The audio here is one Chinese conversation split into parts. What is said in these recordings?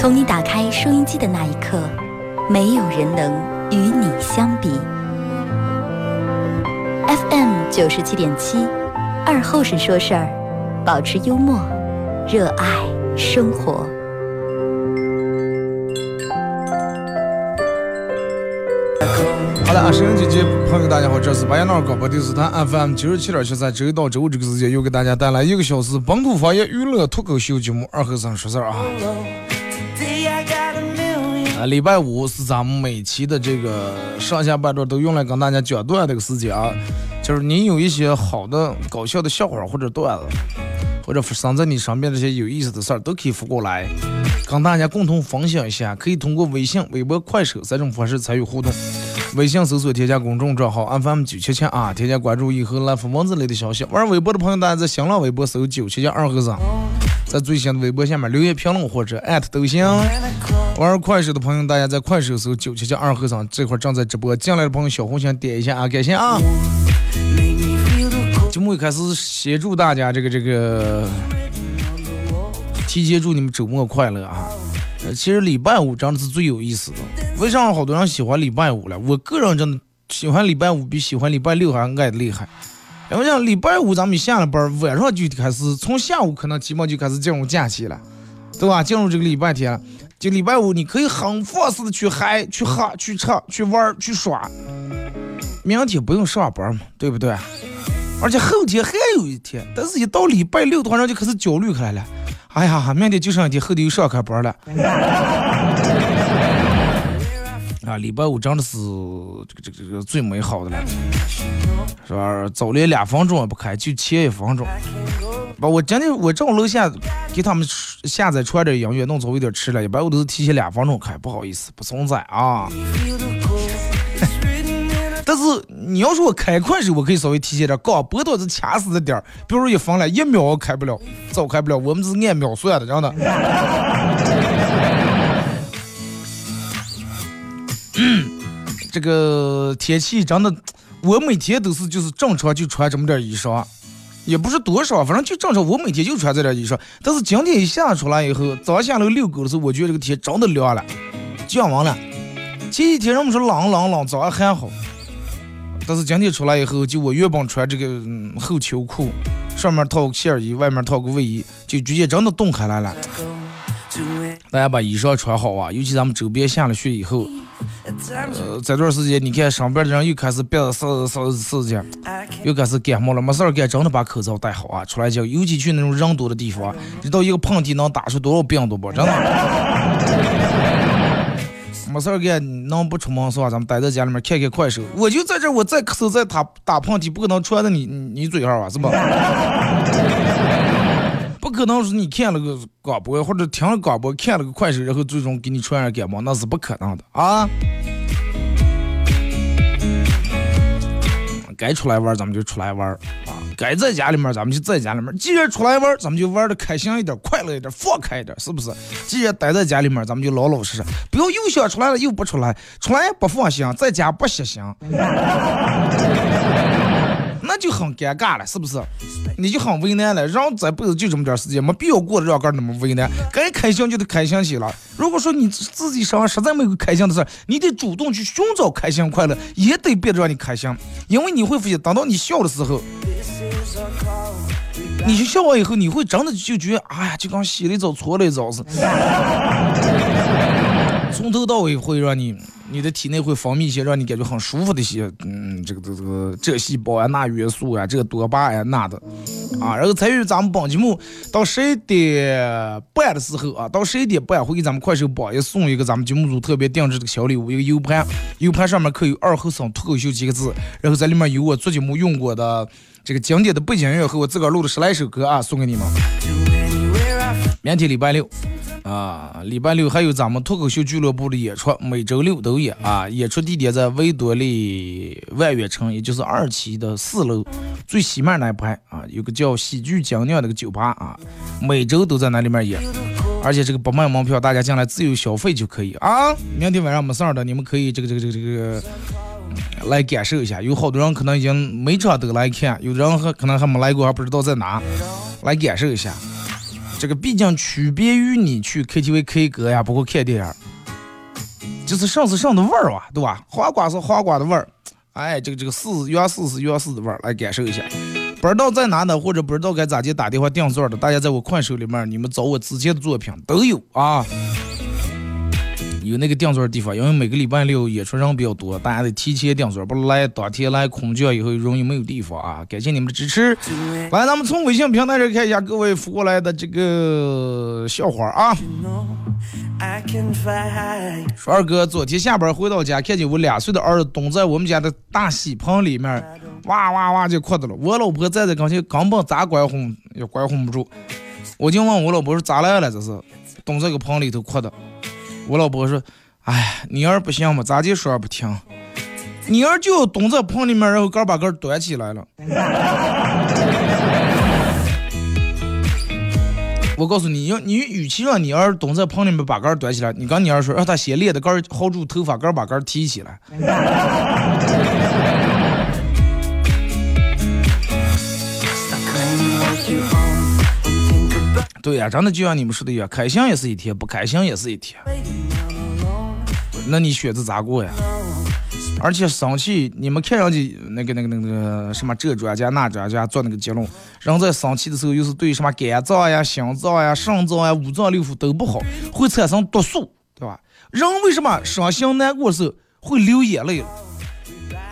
从你打开收音机的那一刻，没有人能与你相比。FM 九十七点七，二后生说事儿，保持幽默，热爱生活。好的啊，收音机前朋友大家好，这是白彦淖尔广播电视台 FM 九十七点七，在周一到周五这个时间又给大家带来一个小时本土方言娱乐脱口秀节目《二后生说事儿》啊。啊，礼拜五是咱们每期的这个上下半段都用来跟大家讲段这个时间啊，就是你有一些好的搞笑的笑话或者段子，或者发生在你身边这些有意思的事儿，都可以发过来，跟大家共同分享一下。可以通过微信、微博、快手三种方式参与互动。微信搜索添加公众账号 FM 九七七啊，添加关注以后来发文字类的消息。玩微博的朋友，大家在新浪微博搜九七七二和尚，在最新的微博下面留言评论或者艾特都行。玩快手的朋友，大家在快手搜九七七二和尚，这块正在直播。进来的朋友小红心点一下啊，感谢啊！节目一开始，协助大家这个这个，提前祝你们周末快乐啊！其实礼拜五真的是最有意思的。为啥好多人喜欢礼拜五了？我个人真的喜欢礼拜五比喜欢礼拜六还爱的厉害。因为像礼拜五咱们下了班，晚上就开始，从下午可能基本就开始进入假期了，对吧？进入这个礼拜天了。就礼拜五你可以很放肆的去嗨、去喝、去吃、去玩、去耍。明天不用上班嘛，对不对？而且后天还有一天，但是一到礼拜六，突然就开始焦虑起来了。哎呀，明天就剩一天，后天又上开班了。啊，礼拜五真的是这个这个这个最美好的了，是吧？早了两分钟也不开，就前一分钟。把我真的我正好楼下给他们下载出来点音乐，弄早一点吃了，一般我都是提前两分钟开，不好意思，不存在啊。但是你要说我开快手，我可以稍微提前点，刚播到是掐死的点儿，比如一分了，一秒开不了，早开不了，我们是按秒算的，真的。这个天气真的，我每天都是就是正常就穿这么点衣裳，也不是多少，反正就正常，我每天就穿这点衣裳。但是今天一下出来以后，早上下楼遛狗的时候，我觉得这个天真的凉了，降温了。前几天人们说冷冷冷，早上还好，但是今天出来以后，就我原本穿这个厚秋裤，上面套个线衣，外面套个卫衣，就直接真的冻开来了。大家把衣裳穿好啊，尤其咱们周边下了雪以后。呃，这段时间你看上边的人又开始别的事事事情，又开始感冒了。没事儿干，真的把口罩戴好啊！出来就，尤其去那种人多的地方，知道一个喷嚏能打出多少病毒不？真的。没事儿干，能不出门是吧？咱们待在家里面看看快手。我就在这，我再咳嗽再打打喷嚏，不可能传到你你嘴上吧？是吧？不可能是你看了个广播或者听了广播看了个快手，然后最终给你传染感冒，那是不可能的啊！该出来玩咱们就出来玩啊，该在家里面咱们就在家里面。既然出来玩，咱们就玩的开心一点、快乐一点、放开一点，是不是？既然待在家里面，咱们就老老实实，不要又想出来了又不出来，出来不放心，在家不歇心。就很尴尬了，是不是？你就很为难了。人这辈子就这么点时间，没必要过得让个那么为难。该开心就得开心起来。如果说你自己身上实在没有开心的事，你得主动去寻找开心快乐，也得别的让你开心。因为你会发现，等到你笑的时候，你去笑完以后，你会真的就觉得，哎呀，就跟洗了一澡、搓了一澡似的，从头到尾会让你。你的体内会分泌一些让你感觉很舒服的一些，嗯，这个这个这细胞啊，那元素啊，这个多巴胺那的，啊，然后参与咱们本节目到十一点半的时候啊，到十一点半会给咱们快手榜一送一个咱们节目组特别定制的小礼物，一个 U 盘，U 盘上面刻有“二后生脱口秀”几个字，然后在里面有我做节目用过的这个经典的背景音乐和我自个儿录的十来首歌啊，送给你们。明天礼拜六，啊，礼拜六还有咱们脱口秀俱乐部的演出，每周六都演啊。演出地点在维多利万悦城，也就是二期的四楼最西面那一排啊，有个叫喜剧精酿那个酒吧啊，每周都在那里面演，而且这个不卖门票，大家进来自由消费就可以啊。明天晚上没事儿的，你们可以这个这个这个这个来感受一下。有好多人可能已经每场都来看，有的人还可能还没来过，还不知道在哪，来感受一下。这个毕竟区别于你去 KTV K 歌呀，包括看电影，就是上是上的味儿啊，对吧？花瓜是花瓜的味儿，哎，这个这个四原四是原四的味儿，来感受一下。不知道在哪呢，或者不知道该咋接打电话订座的，大家在我快手里面，你们找我之前的作品都有啊。有那个订座的地方，因为每个礼拜六演出人比较多，大家得提前订座，不来当天来空降以后容易没有地方啊！感谢你们的支持。来，咱们从微信平台上看一下各位发过来的这个笑话啊。说二哥，昨天下班回到家，看见我两岁的儿子蹲在我们家的大洗盆里面，哇哇哇就哭的了。我老婆站在跟前，根本咋管哄也管哄不住。我就问我老婆说咋来了？这是蹲在个盆里头哭的。我老婆说：“哎，你儿不行嘛，咋就说不听。你儿就蹲在棚里面，然后杆把杆端起来了。我告诉你，要你与其让你儿蹲在棚里面把杆端起来，你跟你儿说，让他先练的杆薅住头发，杆把杆提起来。对呀，真的就像你们说的一样，开心也是一天，不开心也是一天。那你选择咋过呀？而且生气，你们看上去那个那个那个什么这专家那专家做那个结论，人在生气的时候又是对什么肝脏呀、心脏呀、肾脏呀、五脏六腑都不好，会产生毒素，对吧？人为什么伤心难过的时候会流眼泪？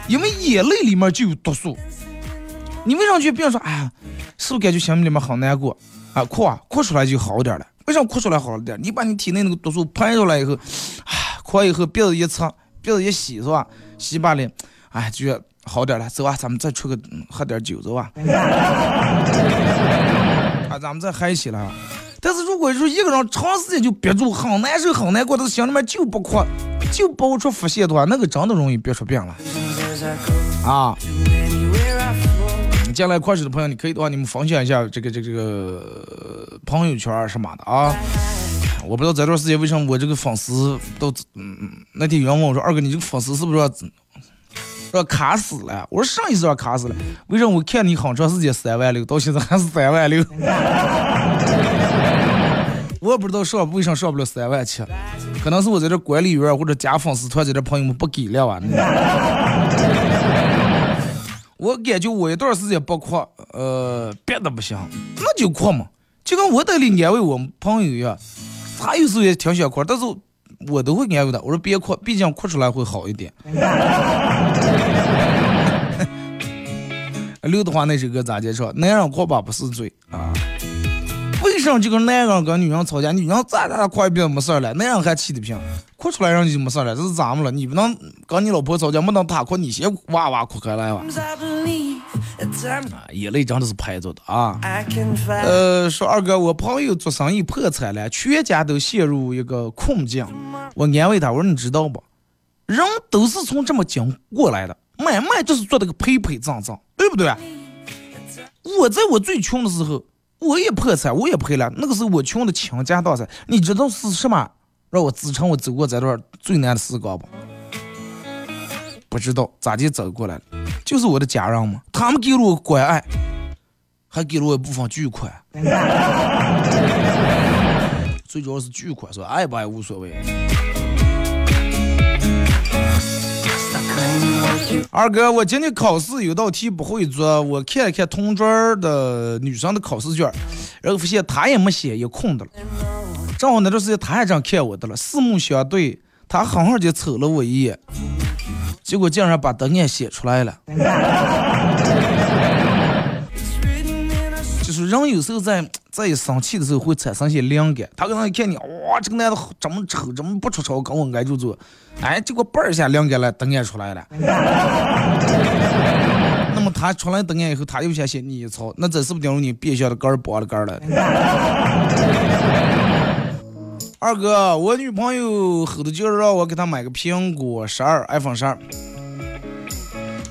因为眼泪里面就有毒素。你为啥就别人说，哎呀，是不是感觉心里面很难过？啊，哭啊，哭出来就好点了。为啥哭出来好了点？你把你体内那个毒素排出来以后，啊，哭完以后鼻子一擦，鼻子一洗是吧？洗把脸，哎，就好点了。走啊，咱们再出个喝点酒走吧。啊，咱们再嗨起来。但是如果说一个人长时间就憋住，很难受，很难过，他心里面就不哭，就爆出腹泻的话，那个真的容易憋出病来。啊。进来快手的朋友，你可以的话，你们分享一下这个这个这个朋友圈什么的啊！我不知道这段时间为什么我这个粉丝都……嗯嗯，那天有人问我说：“二哥，你这个粉丝是不是要要卡死了？”我说：“上一次要卡死了，为什么我看你很长时间三万六，到现在还是三万六？”我也不知道上为啥上不了三万七，可能是我在这管理员或者加粉丝团在这朋友们不给力啊！我感觉我一段时间不哭，呃，憋的不行，那就哭嘛，就跟我在里安慰我朋友一样，他有时候也挺想哭，但是我都会安慰他，我说别哭，毕竟哭出来会好一点。刘德华那首歌咋介绍？男人哭吧不是罪啊。为什么这个男人跟女人吵架，女人咋咋哭一遍没事了，男人还气得平，哭出来人就没事了，这是咋么了？你不能跟你老婆吵架，不能她哭，你先哇哇哭开来吧？啊，眼泪真的是拍着的啊！呃，说二哥，我朋友做生意破产了，全家都陷入一个困境。我安慰他，我说你知道不？人都是从这么经过来的，买卖就是做的个赔赔葬葬，对不对？我在我最穷的时候。我也破产，我也赔了。那个时候我穷的倾家荡产，你知道是什么让我支撑我走过这段最难的时光不？不知道咋地走过来了，就是我的家人嘛，他们给了我关爱，还给了我一部分巨款。最主要是巨款，说爱不爱无所谓。二哥，我今天考试有道题不会做，我看了看同桌的女生的考试卷，然后发现她也没写，也空的了。正好那段时间她也正看我的了，四目相对，她狠狠就瞅了我一眼，结果竟然把答案写出来了。人有时候在在一生气的时候会产生些灵感，他可能一看你，哇，这个男的这么丑，这么不出丑，跟我挨住坐，哎，结果嘣一下灵感了，答案出来了。那么他出来等眼以后，他又想写你一操，那这是不是等于你变相的杆儿拔了杆儿了？二哥，我女朋友吼的就是让我给她买个苹果十二，iPhone 十二。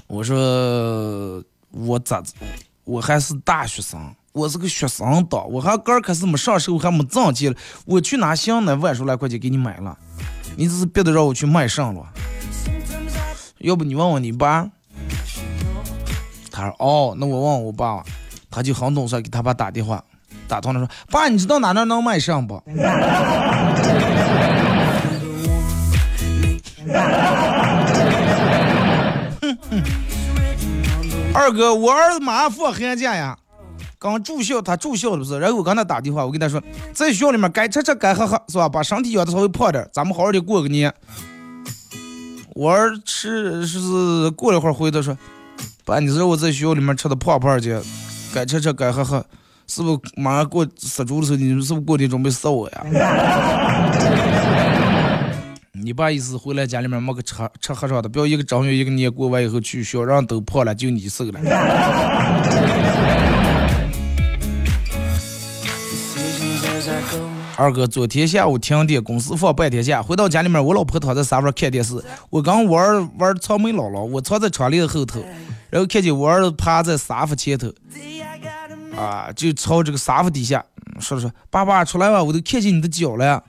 我说我咋子？我还是大学生，我是个学生党，我还杆儿可是没上手，还没长齐了。我去拿箱呢，万十来块钱给你买了，你这是别的让我去卖上了。要不你问问你爸？他说哦，那我问问我爸，他就很懂事，给他爸打电话，打通了说，爸，你知道哪那能卖上不？二哥，我儿子马上放寒假呀，刚住校，他住校的不是？然后我跟他打电话，我跟他说，在学校里面该吃吃该喝喝，是吧？把身体养的稍微胖点，咱们好好的过个年。我儿吃是过了一会儿回头说，爸，你知道我在学校里面吃的胖胖的，该吃吃该喝喝，是不是马上过杀猪的时候，你们是不是过年准备杀我呀？你爸意思回来家里面没个吃吃喝上的，不要一个正月一个年过完以后去学校，人都胖了，就你瘦了。二哥，昨天下午停电，公司放半天假，回到家里面，我老婆躺在沙发上看电视，我刚玩玩草莓姥姥，我藏在窗帘后头，然后看见我儿子趴在沙发前头，啊，就朝这个沙发底下说说，爸爸出来吧，我都看见你的脚了。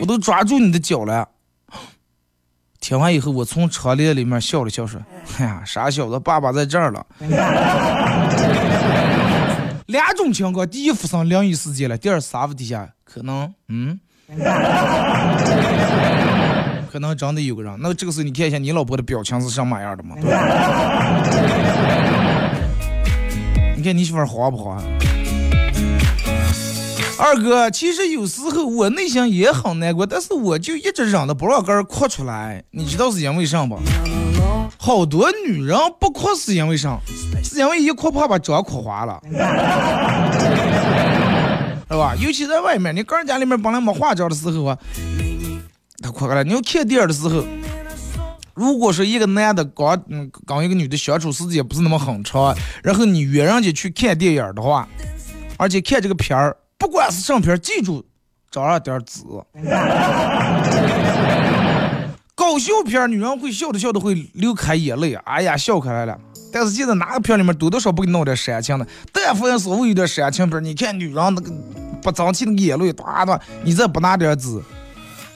我都抓住你的脚了。听完以后，我从窗帘里面笑了笑，说：“哎呀，傻小子，爸爸在这儿了。”两种情况：第一，发生灵异事件了；第二，沙发底下可能，嗯，可能真的有个人。那这个时候，你看一下你老婆的表情是什么样的吗？你看你媳妇慌不慌？二哥，其实有时候我内心也很难过，但是我就一直忍着不让根哭出来。你知道是因为啥不？好多女人不哭是因为啥？是因为一哭怕把妆哭花了，是吧？尤其在外面，你个人家里面本来没化妆的时候啊，她哭了。你要看电影的时候，如果说一个男的刚嗯跟一个女的相处时间不是那么很长，然后你约人家去看电影的话，而且看这个片儿。不管是什么片，记住长上点紫。搞笑片，女人会笑着笑着会流开眼泪，哎呀，笑开来了。但是现在哪个片里面多多少不给弄点煽情的？但凡稍微有点煽情片，你看女人那个不争气那个眼泪，哒哒，你再不拿点纸，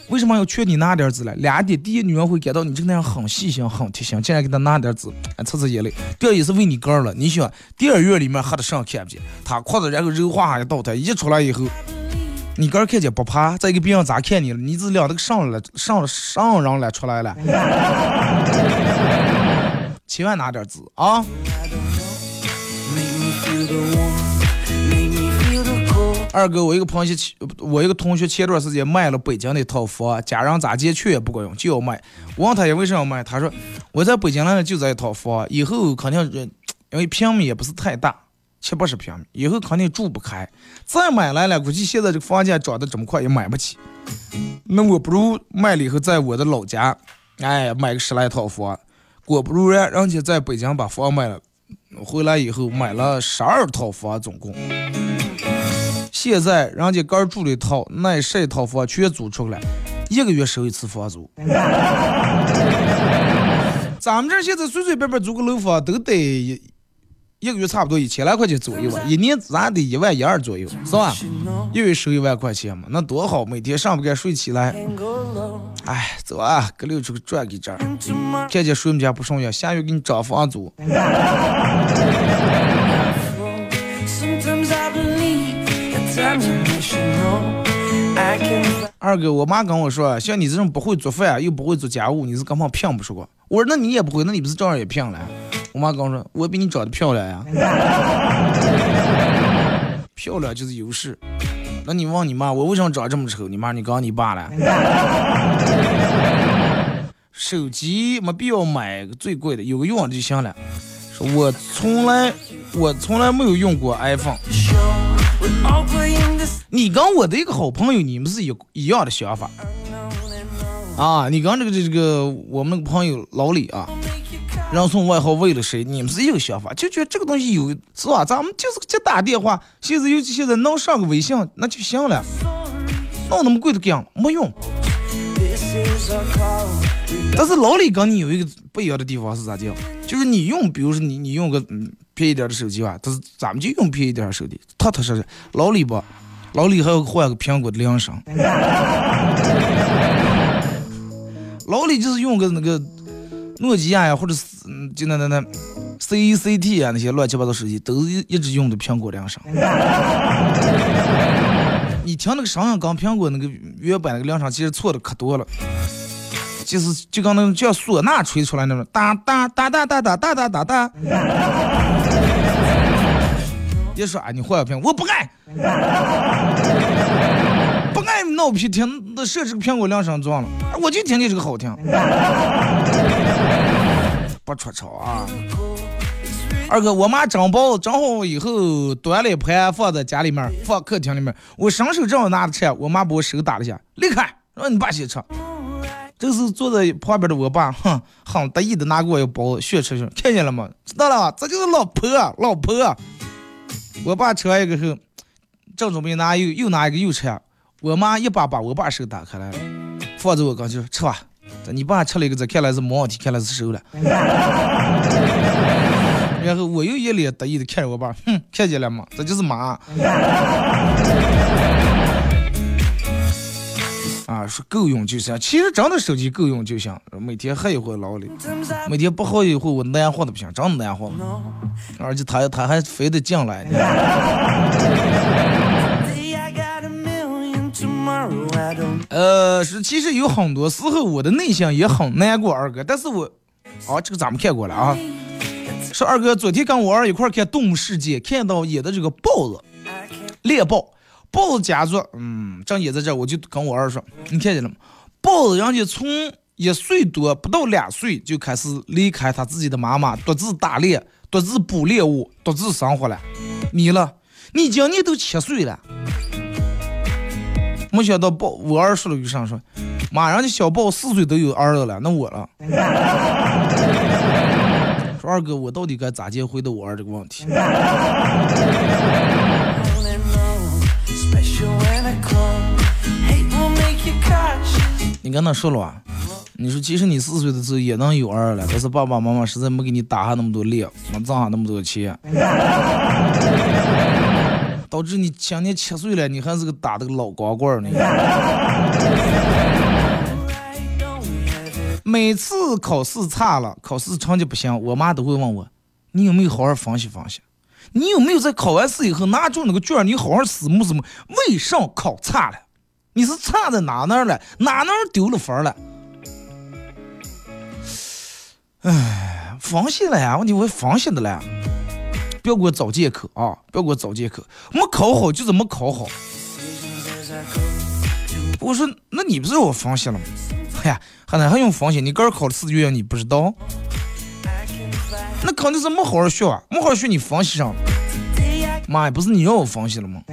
为什么要劝你拿点纸呢？两点：第一，女人会感到你这个人很细心、很贴心，竟然给她拿点纸，擦擦眼泪；第二，也是为你哥了。你想，电影院里面喝的上看不见，他哭着然后肉化一倒台，一出来以后，你哥看见不怕，再一个别人咋看你了？你只两个上了上了上人了出来了，千万拿点纸啊！二哥，我一个朋友，我一个同学前段时间卖了北京的一套房，家人咋解劝也不管用，就要卖。我问他为什么要卖，他说我在北京那就这一套房，以后肯定因为平米也不是太大，七八十平米，以后肯定住不开。再买来了，估计现在这个房价涨得这么快也买不起。那我不如卖了以后在我的老家，哎，买个十来套房。果不如然，人家在北京把房卖了，回来以后买了十二套房，总共。现在人家刚住了一套，那十套房全租出来，一个月收一次房租。咱们这现在随随便便租个楼房都得一一个月差不多一千来块钱左右吧，一年咱得一万一二左右，是吧？一月收一万块钱嘛，那多好，每天上不干睡起来，哎，走啊，给溜出去转给这儿，看见睡们家不顺眼，下月给你涨房租。二哥，我妈跟我说，像你这种不会做饭又不会做家务，你是根本骗不出过。我说那你也不会，那你不是照样也骗了？我妈跟我说，我比你长得漂亮呀，漂亮就是优势。那你问你妈，我为什么长这么丑？你妈，你告诉你爸了。手机没必要买最贵的，有个用的就行了。说我从来我从来没有用过 iPhone。你跟我的一个好朋友，你们是有一样的想法啊！你跟这个这个我们那个朋友老李啊，人送外号为了谁？你们是一个想法，就觉得这个东西有是吧？咱们就是接打电话，现在尤其现在能上个微信那就行了，弄那么贵的干没用。但是老李跟你有一个不一样的地方是咋讲？就是你用，比如说你你用个嗯便宜点的手机吧，但是咱们就用便宜点的手机，踏踏实实。老李不，老李还要换个苹果的铃声。老李就是用个那个诺基亚呀，或者是就那那那 C C T 啊那些乱七八糟手机，都是一直用的苹果铃声。你听那个声音跟苹果那个原版那个铃声其实错的可多了。就是就刚那种叫唢呐吹出来那种哒哒哒哒哒哒哒哒哒哒。别说啊，你换个苹果，我不爱，不爱闹皮听那设置个苹果铃声装了，我就听你这个好听。不出丑啊！二哥，我妈蒸包子蒸好以后端了一盘放在家里面，放客厅里面。我伸手正好拿着吃，我妈把我手打了一下，离开，让你爸先吃。这是坐在旁边的我爸，哼，很得意的拿过一个包子，学吃去，看见了吗？知道了，这就是老婆，老婆。我爸吃完一个后，正准备拿又又拿一个又吃，我妈一把把我爸手打开来了，放在我跟前吃吧。你爸吃了一个，这看来是没问题，看来是瘦了。然后我又一脸得意的看着我爸，哼，看见了吗？这就是妈。啊，说够用就行。其实真的手机够用就行，每天喝一会老李，每天不喝一会我难活的不行，真难活。而且他他还非得进来。呃，是其实有很多时候我的内心也很难过，二哥。但是我，啊，这个咱们看过了啊。说二哥昨天跟我儿一块看《动物世界》，看到演的这个豹子，猎豹。豹子家族，嗯，正也在这，我就跟我儿说，你看见了吗？豹子人家从一岁多不到两岁就开始离开他自己的妈妈，独自打猎，独自捕猎物，独自生活了。你了，你今年都七岁了，没想到报，我儿说了句上？说，妈，人家小报四岁都有儿子了，那我了。说二哥，我到底该咋接回答我儿这个问题？你跟他说了啊？你说其实你四岁的时候也能有儿了，但是爸爸妈妈实在没给你打下那么多力，没挣下那么多钱，导致你今年七岁了，你还是个打的个老光棍呢。每次考试差了，考试成绩不行，我妈都会问我，你有没有好好分析分析？你有没有在考完试以后拿住那个卷你好好思慕思慕，为啥考差了？你是差在哪哪了？哪哪丢了分了？哎，放心了呀，问题我放心的了，不要给我找借口啊！不要给我找借口，没考好就是没考好。我说，那你不是我放心了吗？哎呀，还能还用放心？你个人考的试卷你不知道？那肯定是没好好学啊，没好好学你放心上。妈呀，不是你让我放心了吗？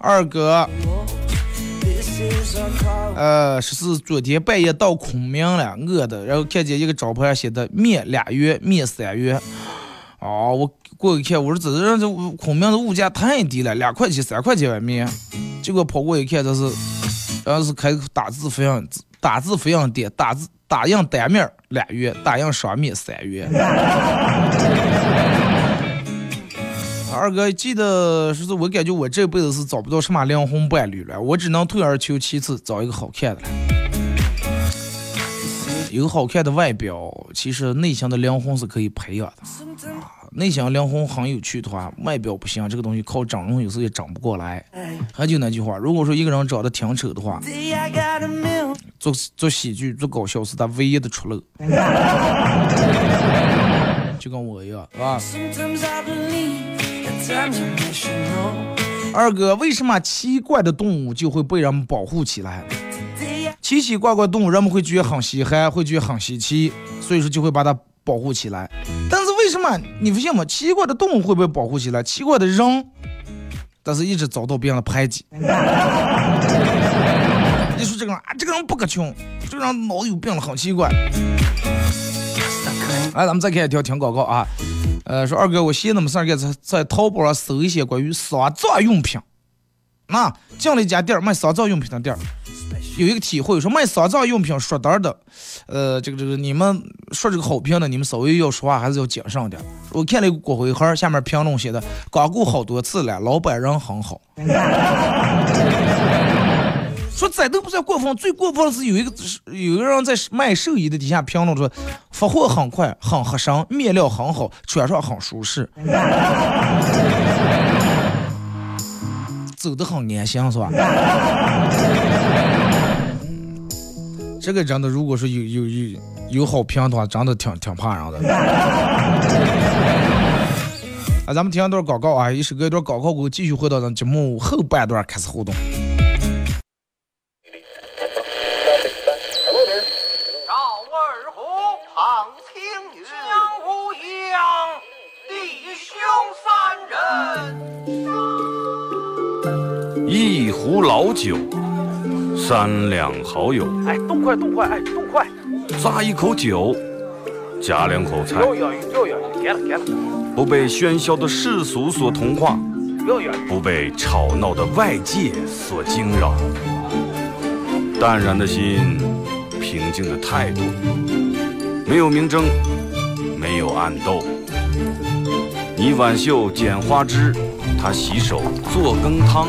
二哥，呃，是是昨天半夜到昆明了，饿的，然后看见一个招牌上写的面俩元，面三元。哦，我过去看，我说这人这昆明的物价太低了，两块钱、三块钱碗面。结果跑过一看，这是，然后是开打字复印打字复印店，打字打印单面两元，打印双面三元。二哥，记得是我感觉我这辈子是找不到什么灵魂伴侣了，我只能退而求其次，找一个好看的了。有好看的外表，其实内心的灵魂是可以培养的。啊，内心灵魂很有趣的话，外表不行，这个东西靠整容有时候也整不过来。还就那句话，如果说一个人长得挺丑的话，做做喜剧、做搞笑是他唯一的出路。就跟我一样，是吧？二哥，为什么奇怪的动物就会被人们保护起来？奇奇怪怪动物，人们会觉得很稀罕，会觉得很稀奇，所以说就会把它保护起来。但是为什么你不信吗？奇怪的动物会被保护起来，奇怪的人，但是一直遭到别人的排挤。你说这个人啊，这个人不可穷，这个人脑子有病了，很奇怪。来，咱们再看一条听广告啊。呃，说二哥，我闲的没事儿，给在在淘宝上搜一些关于丧葬用品。那进了一家店儿卖丧葬用品的店儿，有一个体会，说卖丧葬用品说单的，呃，这个这个你们说这个好评的，你们稍微要说话还是要谨慎点。我看了一个骨灰盒，下面评论写的，光顾好多次了，老板人很好。说这都不算过分，最过分的是有一个有一个人在卖寿衣的底下评论说，发货很快，很合身，面料很好，穿上很舒适，走得很安心，是吧？这个真的，如果说有有有有好评的话，真的挺挺怕人的。啊，咱们听一段广告啊，一首歌一段广告过后，继续回到咱节目后半段开始互动。壶老酒，三两好友。哎，动快动快，哎，动快！咂一口酒，夹两口菜。了给了。不被喧嚣的世俗所同化。不被吵闹的外界所惊扰。淡然的心，平静的态度，没有明争，没有暗斗。你挽袖剪花枝，他洗手做羹汤。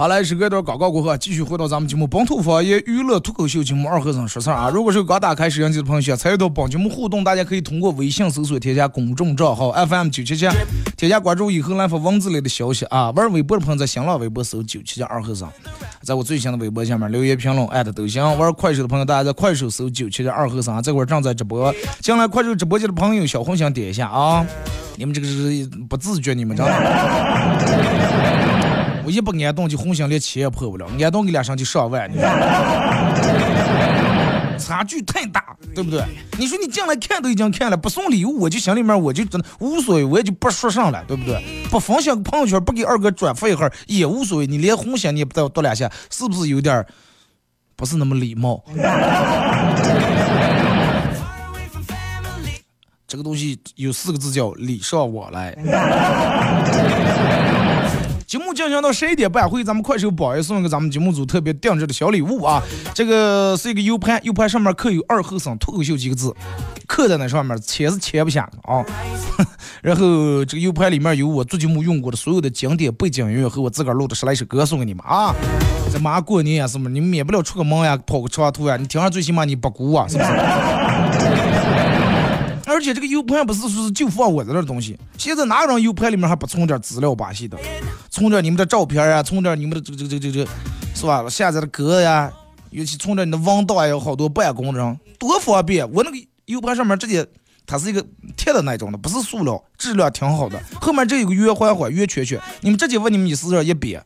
好来，是隔段广告过后，继续回到咱们节目本土方言娱乐脱口秀节目二和尚说事儿啊！如果是刚打开摄像机的朋友，想参与到本节目互动，大家可以通过微信搜索添加公众账号 FM 九七七，添加关注以后来发文字类的消息啊！玩微博的朋友在新浪微博搜九七七二和尚，在我最新的微博下面留言评论艾特都行。玩快手的朋友，大家在快手搜九七七二和尚，这会儿正在直播。进来快手直播间的朋友，小红心点一下啊！你们这个是不自觉，你们知道一不安动就红星连钱也破不了，安动个两声就上万，差距太大，对不对？你说你进来看都已经看了，不送礼物我就心里面我就真的无所谓，我也就不说上了，对不对？不分享朋友圈，不给二哥转发一下也无所谓，你连红心你也不带我多两下，是不是有点不是那么礼貌？这个东西有四个字叫礼尚往来。节目进行到十一点半，会咱们快手榜一送一个咱们节目组特别定制的小礼物啊！这个是一个 U 盘，U 盘上面刻有“二后生脱口秀”几个字，刻在那上面，切是切不下的啊。然后这个 U 盘里面有我做节目用过的所有的经典背景音乐和我自个儿录的十来首歌送给你们啊！这马上过年呀，是么？你免不了出个门呀，跑个长途呀，你听上最起码你不孤啊，是不是？而且这个 U 盘不是说是就放我在那东西，现在哪个人 U 盘里面还不存点资料把戏的？存点你们的照片啊，存点你们的这个这个这个这个，是吧？下载的歌呀，尤其存点你的文档呀，有好多办公的，多方便。我那个 U 盘上面直接，它是一个铁的那种的，不是塑料，质量挺好的。后面这有个圆环环、圆圈圈，你们直接问你们意思这一别。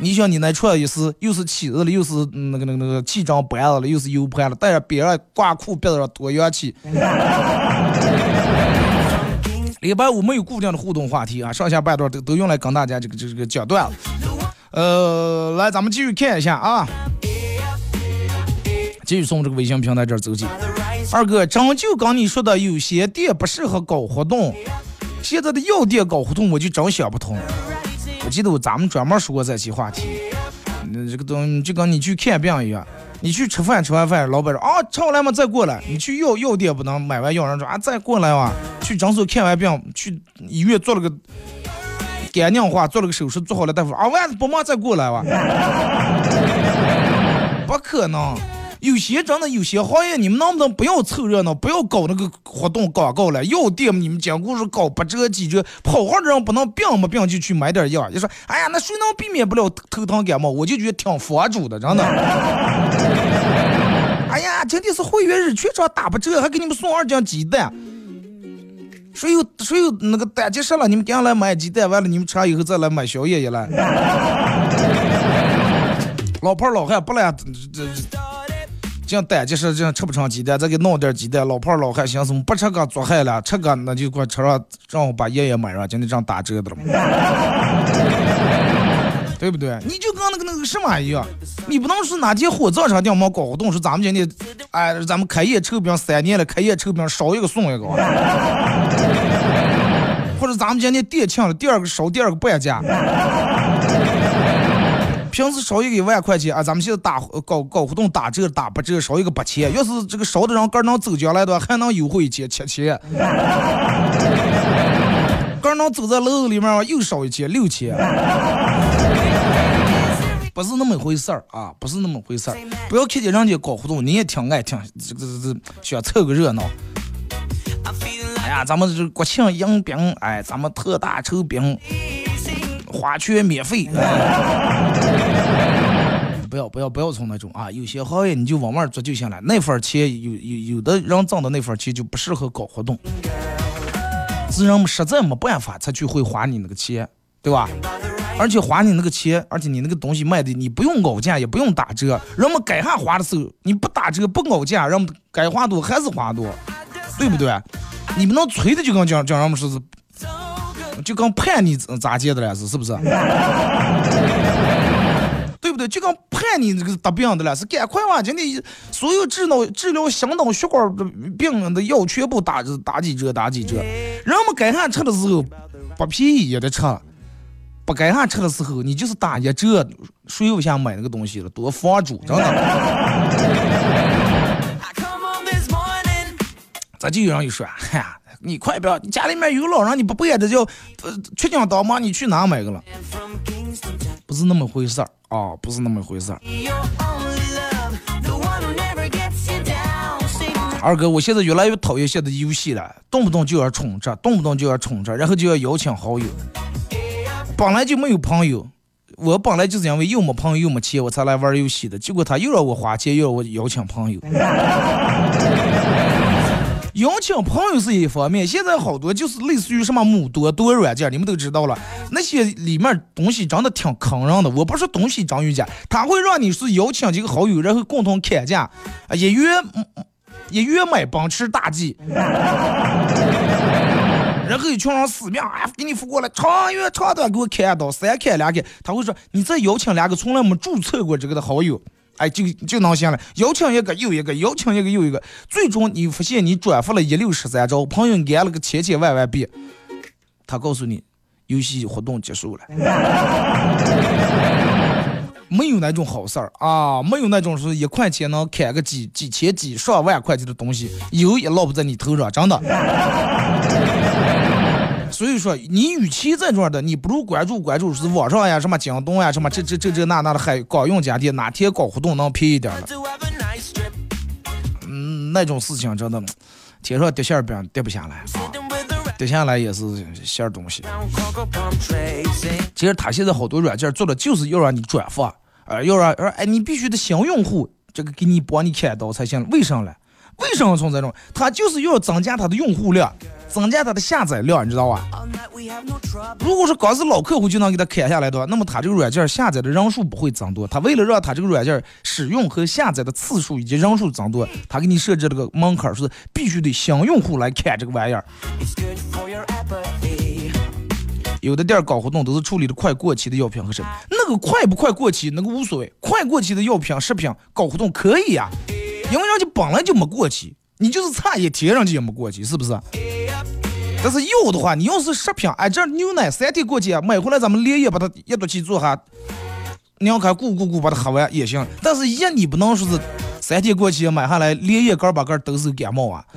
你想你那串也是又是起子了，又是那个那个那个气张板子了，又是 U 盘了，带着别人挂裤别上多洋气。礼拜五没有固定的互动话题啊，上下半段都都用来跟大家这个这个讲段子。呃，来，咱们继续看一下啊，继续从这个微信平台这儿走起。二哥，真就跟你说的，有些店不适合搞活动。现在的药店搞活动，我就真想不通。我记得我咱们专门说过这期话题，那这个东西就跟你去看病一样，你去吃饭，吃完饭，老板说啊，吃完了吗？再过来。你去药药店不能买完药，人说啊，再过来哇。去诊所看完病，去医院做了个 肝硬化，做了个手术，做好了，大夫啊，完不忙再过来哇。不可能。有些真的有些行业，你们能不能不要凑热闹，不要搞那个活动广告了？药店你们讲故事搞八折几折，跑好的人不能病没病就去买点药。你说，哎呀，那谁能避免不了头疼感冒？我就觉得挺佛主的，真的。哎呀，今天是会员日，全场打八折，还给你们送二斤鸡蛋。谁有谁有那个胆结石了？你们赶紧来买鸡蛋，完了你们吃完以后再来买宵夜也来。老婆老汉不来，这这。这样胆结石，这样吃不成鸡蛋，再给弄点鸡蛋。老胖老汉寻思，不吃个做害了，吃个那就给我吃上，让我把爷爷买上，今天这样打折的了，对不对？你就跟那个那个什么一样，你不能说哪天火葬场店没搞活动，说咱们今天，哎，咱们开业抽饼三年了，开业抽饼烧一个送一个，或者咱们今天店庆了，第二个烧第二个半价。平时少一个一万块钱啊，咱们现在打搞搞活动打折打八折，少一个八千。要是这个少的人个能走进来的话，还能优惠一千七千。个能走在楼子里面又少一千六千。不是那么回事儿啊，不是那么回事儿。不要看见人家搞活动，你也挺爱听，这个这这想凑个热闹。哎呀，咱们这国庆迎宾，哎，咱们特大酬宾。花圈免费，不要不要不要从那种啊，有些行业你就往外做就行了。那份钱有有有的人挣的那份钱就不适合搞活动，是人们实在没办法才去会花你那个钱，对吧？而且花你那个钱，而且你那个东西卖的你不用熬价也不用打折，人们该下花的时候你不打折不熬价，人们该花多还是花多，对不对？你不能催的就跟讲讲人们说是。就跟判你咋接的了是是不是？对不对？就跟判你这个得病的了是赶快往！今天所有治脑治疗心脑血管的病的药全部打打几折打几折。人们该下吃的时候不便宜也得吃，不该下吃的时候你就是打一折，谁不想买那个东西了？多房主真的。咋就有人一说，嗨呀？你快不要！家里面有老人，你不背的叫呃缺斤倒吗？你去哪买个了？不是那么回事儿啊，不是那么回事儿。二哥，我现在越来越讨厌现在游戏了，动不动就要充值，动不动就要充值，然后就要邀请好友。本来就没有朋友，我本来就是因为又没朋友又没钱，我才来玩游戏的。结果他又让我花钱，又让我邀请朋友。邀请朋友是一方面，现在好多就是类似于什么母多多软件，你们都知道了，那些里面东西真的挺坑人的。我不是东西真有假，他会让你是邀请几个好友，然后共同砍价，一月一月买奔驰大 G，然后一群人死命哎给你付过来，长远长短给我砍一刀，三砍两砍，他会说你再邀请两个从来没注册过这个的好友。哎，就就能行了，邀请一个又一个，邀请一个又一个，最终你发现你转发了一六十三招，朋友挨了个千千万万币，他告诉你游戏活动结束了，没有那种好事儿啊，没有那种是一块钱能砍个几几千几上万块钱的东西，有也落不在你头上，真的。所以说，你与其在这儿的，你不如关注关注是网上呀，什么京东呀，什么这这这这那那的，还刚用家电，哪天搞活动能便宜点了？嗯，那种事情真的，天上掉馅饼掉不下来，掉下来也是馅东西。其实他现在好多软件做的就是要让你转发，呃，要让哎你必须得新用户，这个给你帮你开刀才行。为什么呢？为什么从这种？他就是要增加他的用户量。增加它的下载量，你知道吧？如果说刚是老客户就能给他砍下来的话，那么他这个软件下载的人数不会增多。他为了让他这个软件使用和下载的次数以及人数增多，他给你设置了个门槛，是必须得新用户来砍这个玩意儿。有的店搞活动都是处理的快过期的药品和食品，那个快不快过期那个无所谓，快过期的药品食品搞活动可以呀，因为人家本来就没过期。你就是差一天，人家也没过期，是不是？但是有的话，你要是食品，哎，这牛奶三天过期，买回来咱们连夜把它一肚起做哈，娘开咕咕咕把它喝完也行。但是一你不能说是三天过期买下来连夜干把干都是感冒啊，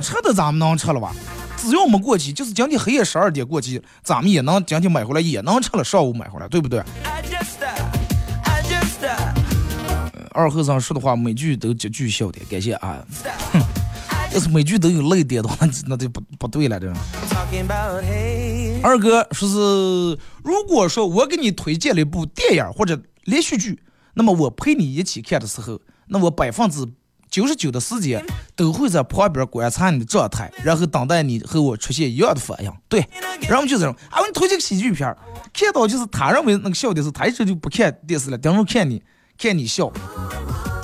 吃的咱们能吃了吧？只要没过期，就是今天黑夜十二点过期，咱们也能今天买回来也能吃了，上午买回来，对不对？二和尚说的话每句都极具笑点，感谢啊。要是每句都有泪点的话，那就不不对了，这。二哥说是，如果说我给你推荐了一部电影或者连续剧，那么我陪你一起看的时候，那我百分之九十九的时间都会在旁边观察你的状态，然后等待你和我出现一样的反应。对，然后就这种，啊，我给你推荐个喜剧片，看到就是他认为那个笑点是，他一直就不看电视了，盯着看你。看你笑，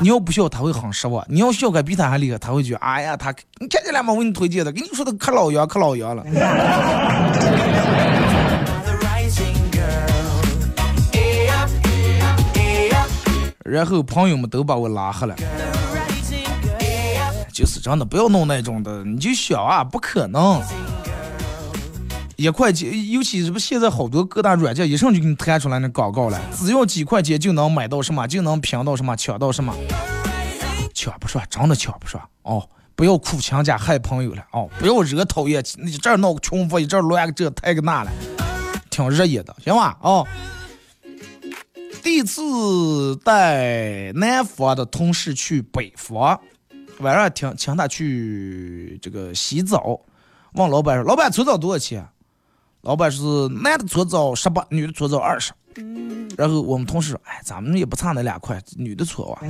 你要不笑他会很失望；你要笑个比他还厉害，他会觉得哎呀，他你看见了吗？我给你推荐的，给你说的可老洋可老洋了。然后朋友们都把我拉黑了，就是真的不要弄那种的，你就想啊，不可能。一块钱，尤其是不现在好多各大软件一上就给你弹出来那广告了，只要几块钱就能买到什么，就能评到什么，抢到什么，抢不上，真的抢不上哦！不要苦强加害朋友了哦！不要惹讨厌，你这儿闹个穷疯，一这儿乱个这，太个那了，挺热议的，行吧？哦，第一次带南方的同事去北方，晚上请请他去这个洗澡，问老板说：“老板，搓澡多少钱？”老板是男的搓澡十八，女的搓澡二十。然后我们同事说：“哎，咱们也不差那两块，女的搓啊。”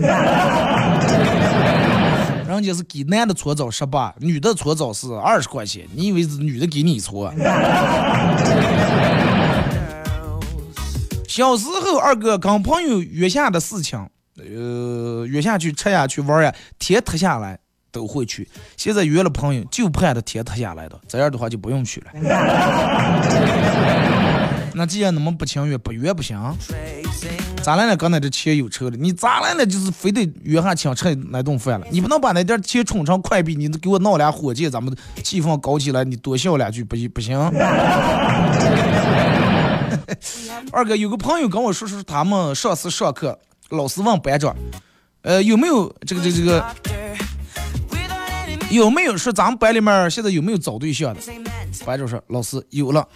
人家是给男的搓澡十八，女的搓澡是二十块钱。你以为是女的给你搓？小时候二哥跟朋友约下的事情，呃，约下去吃呀，去玩呀，天塌下来。都会去，现在约了朋友就盼着天塌下来的，这样的话就不用去了。那既然你们不情愿，不约不行。咋来了？刚才这钱有车了，你咋来了？就是非得约下请吃那顿饭了？你不能把那点钱充成快币，你给我闹俩火箭，咱们气氛搞起来，你多笑两句不不行？二哥有个朋友跟我说说，他们上次上课，老师问班长，呃，有没有这个这个这个？有没有说咱们班里面现在有没有找对象的？班长说：“老师有了，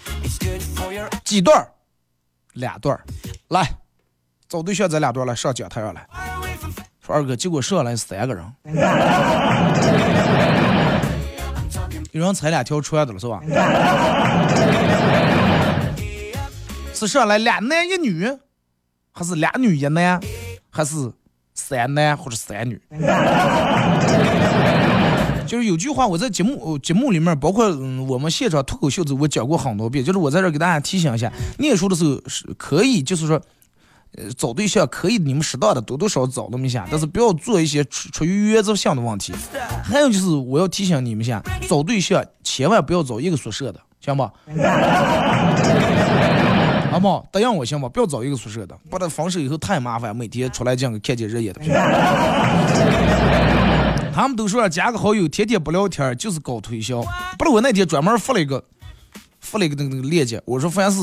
几对儿？俩对儿。来，找对象这俩对儿来上讲台上来。说二哥，结果上来三个人，有人踩两条船的了是吧？是上来俩男一女，还是俩女一男，还是三男或者三女？”就是有句话，我在节目节目里面，包括嗯我们现场脱口秀子，我讲过很多遍。就是我在这给大家提醒一下，念书的时候是可以，就是说，呃，找对象可以，你们适当的多多少找那么一下，但是不要做一些出出于原则性的问题。还有就是我要提醒你们一下，找对象千万不要找一个宿舍的，行吧？好不？答应我行吧？不要找一个宿舍的，把他分手以后太麻烦，每天出来这样看见人眼的。他们都说加个好友，天天不聊天就是搞推销。不是我那天专门发了一个，发了一个那个那个链接。我说凡是，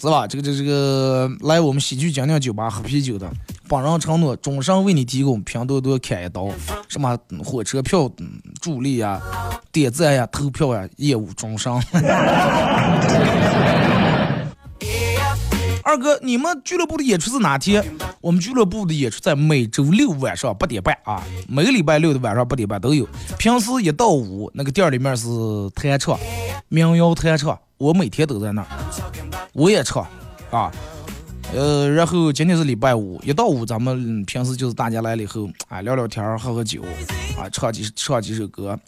是吧？这个这个这个来我们喜剧精酿酒吧喝啤酒的，本人承诺终身为你提供拼多多砍一刀，什么火车票、助力啊、点赞呀、投票呀，业务终身。二哥，你们俱乐部的演出是哪天？我们俱乐部的演出在每周六晚上八点半啊，每个礼拜六的晚上八点半都有。平时一到五那个店里面是弹唱，民谣弹唱，我每天都在那儿，我也唱啊。呃，然后今天是礼拜五，一到五咱们平时就是大家来了以后啊，聊聊天，喝喝酒啊，唱几唱几首歌。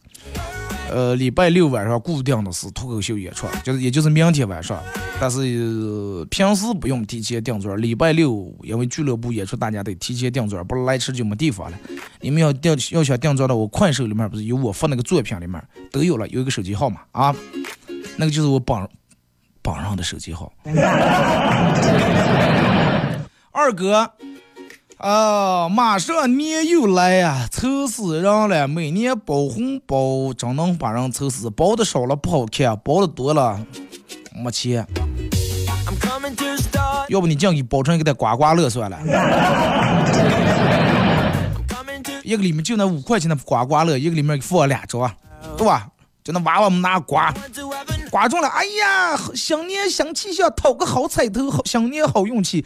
呃，礼拜六晚上固定的是脱口秀演出，就是也就是明天晚上，但是平时不用提前订座。礼拜六因为俱乐部演出，大家得提前订座，不来迟就没地方了。你们要订要想订座的，我快手里面不是有我发那个作品里面都有了，有一个手机号码啊，那个就是我榜榜上的手机号。二哥，啊，马上年又来呀，愁死人了！每年包红包，真能把人愁死。包的少了不好看，包的多了没钱。要不你这样给包成一个带刮刮乐算了，一个里面就那五块钱的刮刮乐，一个里面放两张，对吧？就那娃娃们拿刮，刮中了，哎呀，新年新气象，讨个好彩头，好新年好运气。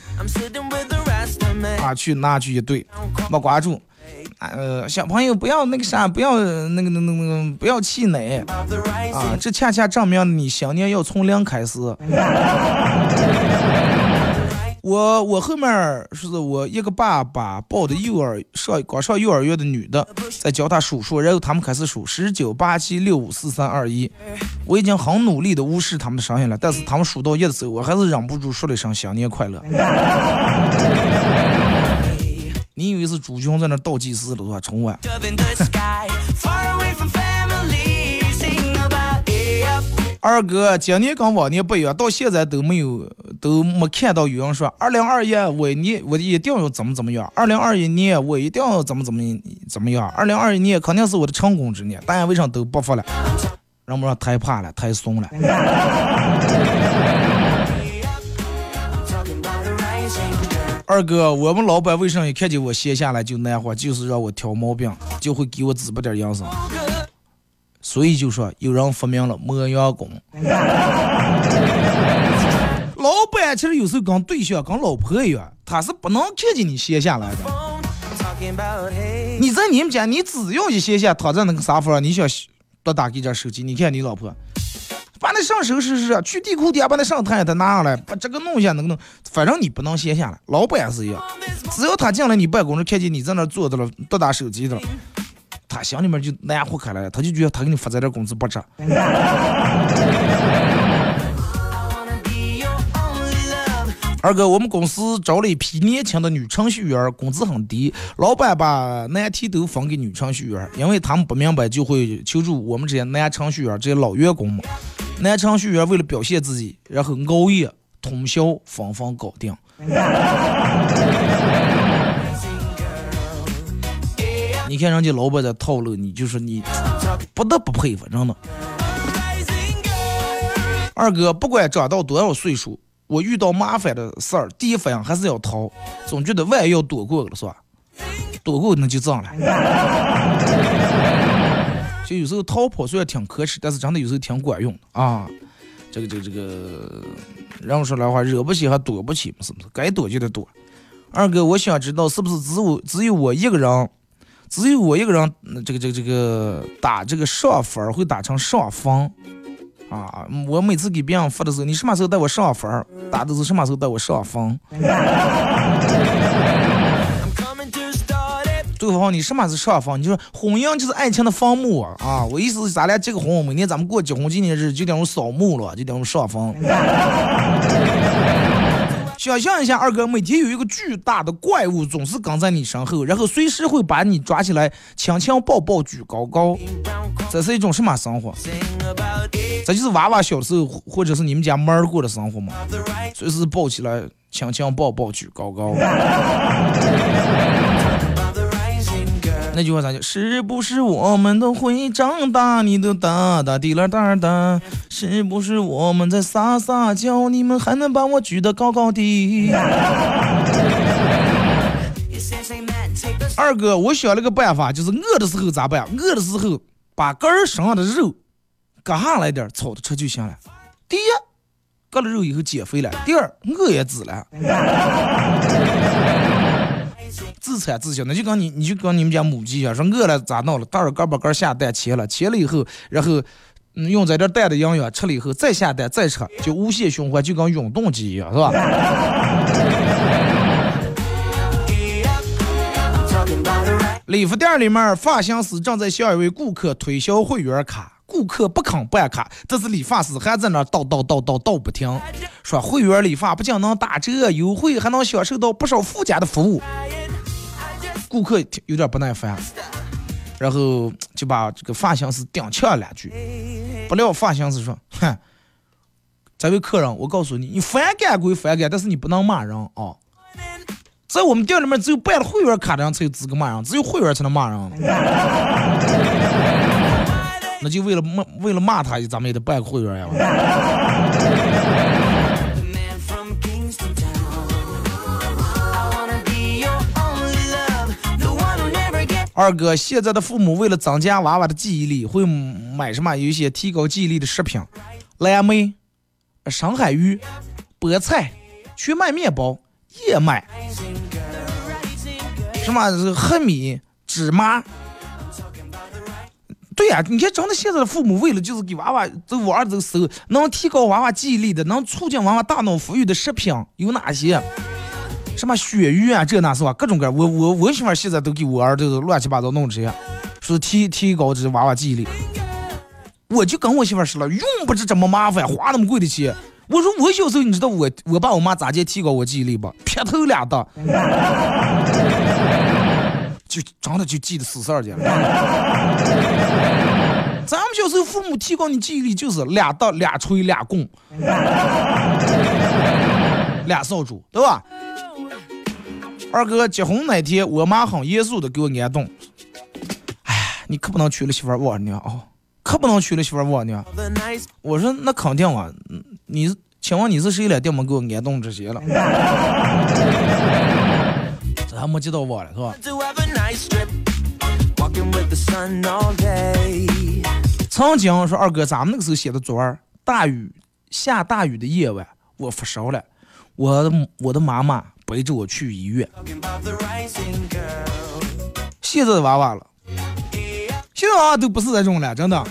啊，去拿去一对，没关注。呃，小朋友不要那个啥，不要那个那那那不要气馁啊！这恰恰证明你想念要从零开始。我我后面是我一个爸爸抱的幼儿上刚上幼儿园的女的，在教她数数，然后他们开始数十九八七六五四三二一。我已经很努力的无视他们的声音了，但是他们数到一的时候，我还是忍不住说了一声新年快乐。你以为是朱军在那倒计时了是吧？春晚。二哥，今年跟往年不一样，到现在都没有都没看到有人说二零二一我你我一定要怎么怎么样，二零二一年我一定要怎么怎么怎么样，二零二一年肯定是我的成功之年，大家为啥都不发了？人们说太怕了，太怂了。二哥，我们老板为啥一看见我闲下来就难活，就是让我挑毛病，就会给我指不点营生。所以就说有人发明了磨洋工。老板其实有时候跟对象、跟老婆一样，他是不能看见你闲下来的。你在你们家，你只要一闲下躺在那个沙发上，你想多打几点手机，你看你老婆把那上手试试，去地库底下把那上台他拿上来，把这个弄一下，那个弄，反正你不能闲下来。老板是一样，只要他进来你办公室，看见你在那坐着了，多打手机的了。他心里面就难活开了，他就觉得他给你发这点工资不值。二哥，我们公司招了一批年轻的女程序员，工资很低，老板把难题都分给女程序员，因为他们不明白，就会求助我们这些男程序员这些老员工嘛。男程序员为了表现自己，然后熬夜通宵，纷纷搞定。你看人家老板在套路你，就是你不得不佩服，真的。二哥，不管长到多少岁数，我遇到麻烦的事儿，第一反应还是要逃，总觉得万一要躲过了，是吧？躲过那就这样了。就有时候逃跑虽然挺可耻，但是真的有时候挺管用的啊。这个这个这个，人说来话，惹不起还躲不起嘛，是不是？该躲就得躲。二哥，我想知道是不是只有只有我一个人？只有我一个人，这个这个这个打这个上分会打成上分啊！我每次给别人发的时候，你什么时候带我上分打的是什么时候带我上分？对方你什么是上分？你说婚姻就是爱情的坟墓啊！我意思是咱俩结个婚，每年咱们过结婚纪念日就等于扫墓了，就等于上坟。想象一下，二哥每天有一个巨大的怪物总是跟在你身后，然后随时会把你抓起来，强强抱抱举高高。这是一种什么生活？这就是娃娃小时候，或者是你们家猫儿过的生活吗？随时抱起来，强强抱抱举高高。那句话咋讲？是不是我们都会长大？你都哒哒滴啦哒哒。是不是我们在撒撒娇？你们还能把我举得高高的？二哥，我想了个办法，就是饿的时候咋办？饿的时候把肝儿身上的肉割下来点，炒着吃就行了。第一，割了肉以后减肥了；第二，饿也止了。自产自销，那就跟你，你就跟你们家母鸡一样，说饿了咋弄了？大耳嘎巴嘎下蛋切了，切了以后，然后用在这蛋的营养吃了以后，再下蛋再吃，就无限循环，就跟永动机一样，是吧？理发店里面，发型师正在向一位顾客推销会员卡，顾客不肯办卡，但是理发师还在那叨叨叨叨叨不停，说会员理发不仅能打折优惠，还能享受到不少附加的服务。顾客有点不耐烦，然后就把这个发型师顶呛了两句。不料发型师说：“哼，这位客人，我告诉你，你反感归反感，但是你不能骂人啊！在我们店里面，只有办了会员卡的人才有资格骂人，只有会员才能骂人。那就为了骂，为了骂他，咱们也得办个会员呀。二哥，现在的父母为了增加娃娃的记忆力，会买什么？有一些提高记忆力的食品，蓝莓、深海鱼、菠菜、全麦面包、燕麦，什么黑米、芝麻。对呀，你看，真的现在的父母为了就是给娃娃这娃儿这个时候能提高娃娃记忆力的，能促进娃娃大脑发育的食品有哪些？什么鳕鱼啊，这那是吧？各种各样。我我我媳妇现在都给我儿子乱七八糟弄这些，说提提高这娃娃记忆力。我就跟我媳妇说了，用不着这么麻烦，花那么贵的钱。我说我小时候，你知道我我爸我妈咋介提高我记忆力不？劈头两打，就真的就记得死死儿去。咱们小时候父母提高你记忆力就是俩刀俩锤俩棍，俩扫帚，对吧？二哥结婚那天，我妈很严肃的给我安顿。哎，你可不能娶了媳妇忘娘哦，可不能娶了媳妇忘娘。我说那肯定啊，你请问你是谁来专门给我安顿这些了？这还没接到我了是吧？曾经说二哥，咱们那个时候写的作文，大雨下大雨的夜晚，我发烧了，我的我的妈妈。背着我去医院。现在的娃娃了，现在娃娃都不是这种了，真的。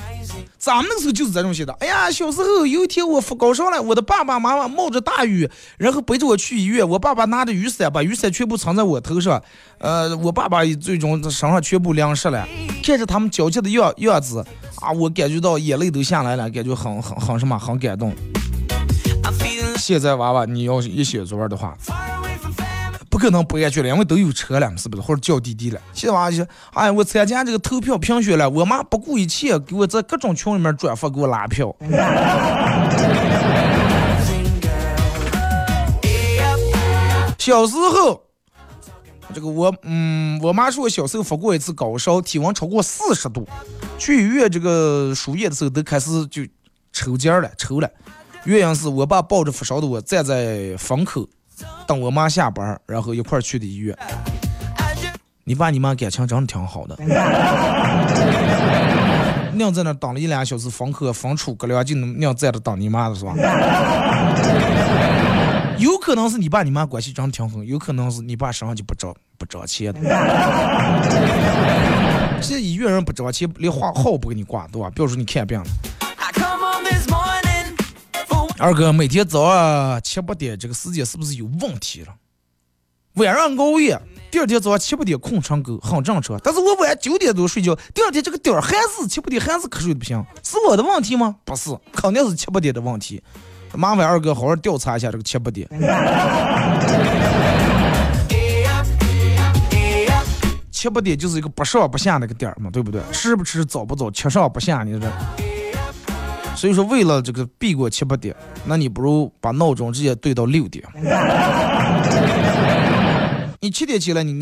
咱们那个时候就是这种写的。哎呀，小时候有一天我发高烧了，我的爸爸妈妈冒着大雨，然后背着我去医院。我爸爸拿着雨伞，把雨伞全部藏在我头上。呃，我爸爸最终身上全部淋湿了。看着他们焦急的样样子啊，我感觉到眼泪都下来了，感觉很很很什么，很感动。现在娃娃，你要是一写作文的话。可能不安全了，因为都有车了，是不是？或者叫滴滴了。现在娃就，哎，我参加这个投票评选了，我妈不顾一切给我在各种群里面转发，给我拉票。小时候，这个我，嗯，我妈说我小时候发过一次高烧，体温超过四十度，去医院这个输液的时候都开始就抽筋了，抽了。原因是我爸抱着发烧的我站在风口。等我妈下班，然后一块儿去的医院。你爸你妈感情真的挺好的。娘在那等了一两小时，房客、房出个凉，就能娘在这等你妈的是吧？有可能是你爸你妈关系真的挺好，有可能是你爸身上就不着不着钱的。现在医院人不着钱，连话号不给你挂，对吧？比如说你看病了。二哥，每天早上七八点这个时间是不是有问题了？晚上熬夜，第二天早上七八点困成狗，很正常。但是我晚上九点多睡觉，第二天这个点儿还是七八点，还是瞌睡的不行，是我的问题吗？不是，肯定是七八点的问题。麻烦二哥好好调查一下这个七八点。七八点就是一个不上不下那个点儿嘛，对不对？吃不吃，早不早，吃上不下，你这。所以说，为了这个避过七八点，那你不如把闹钟直接对到六点。你七点起来，你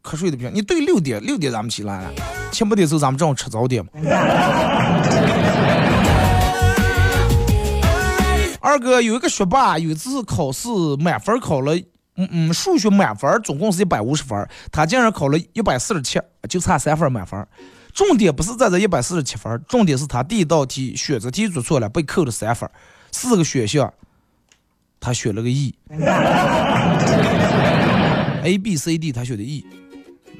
瞌睡的不行，你对六点，六点咱们起来了，七八点时候咱们正好吃早点嘛。二哥有一个学霸，有一次考试满分考了，嗯嗯，数学满分总共是一百五十分，他竟然考了一百四十七，就差三分满分。重点不是在这一百四十七分，重点是他第一道题选择题做错了，被扣了三分。四个选项，他选了个 E，A B C D 他选的 E，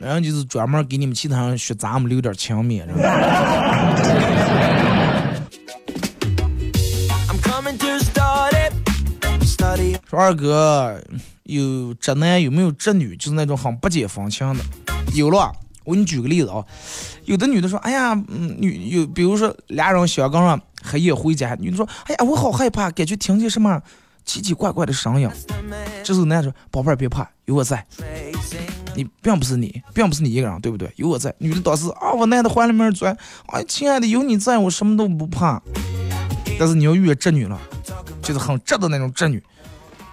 然后就是专门给你们其他人学咱们留点情面。说二哥有直男有没有直女？就是那种很不解风情的，有了。我给你举个例子啊，有的女的说：“哎呀，嗯，女有，比如说俩人小刚上黑夜回家，女的说：‘哎呀，我好害怕，感觉听见什么奇奇怪怪的声音。’这时候男的说：‘宝贝儿别怕，有我在。’你并不是你，并不是你一个人，对不对？有我在。女的当时啊，往男的怀里面钻，哎，亲爱的，有你在我什么都不怕。但是你要遇到直女了，就是很直的那种直女，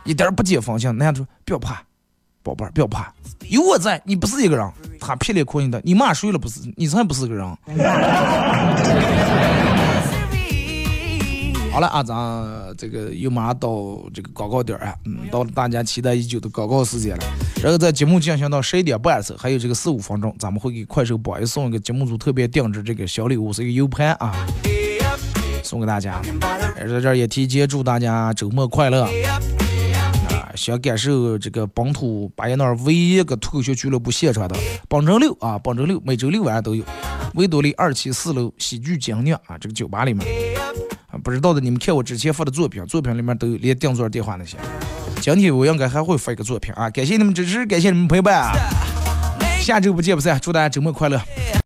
一点不解风情。男的说：‘不要怕，宝贝儿，不要怕，有我在，你不是一个人。他撇脸哭你的，你妈睡了不是？你才不是个人。好了啊，咱这个又马上到这个广告点儿啊，嗯，到了大家期待已久的广告时间了。然后在节目进行到十一点半的时候，还有这个四五分钟，咱们会给快手榜一送一个节目组特别定制这个小礼物，是一个 U 盘啊，送给大家。在这儿也提前祝大家周末快乐。想感受这个本土巴彦淖尔唯一一个脱口秀俱乐部现场的本周六啊，本周六每周六晚上都有，维多利二期四楼喜剧精酿啊，这个酒吧里面。啊，不知道的你们看我之前发的作品，作品里面都有连订座电话那些。今天我应该还会发一个作品啊，感谢你们支持，感谢你们陪伴啊，下周不见不散，祝大家周末快乐。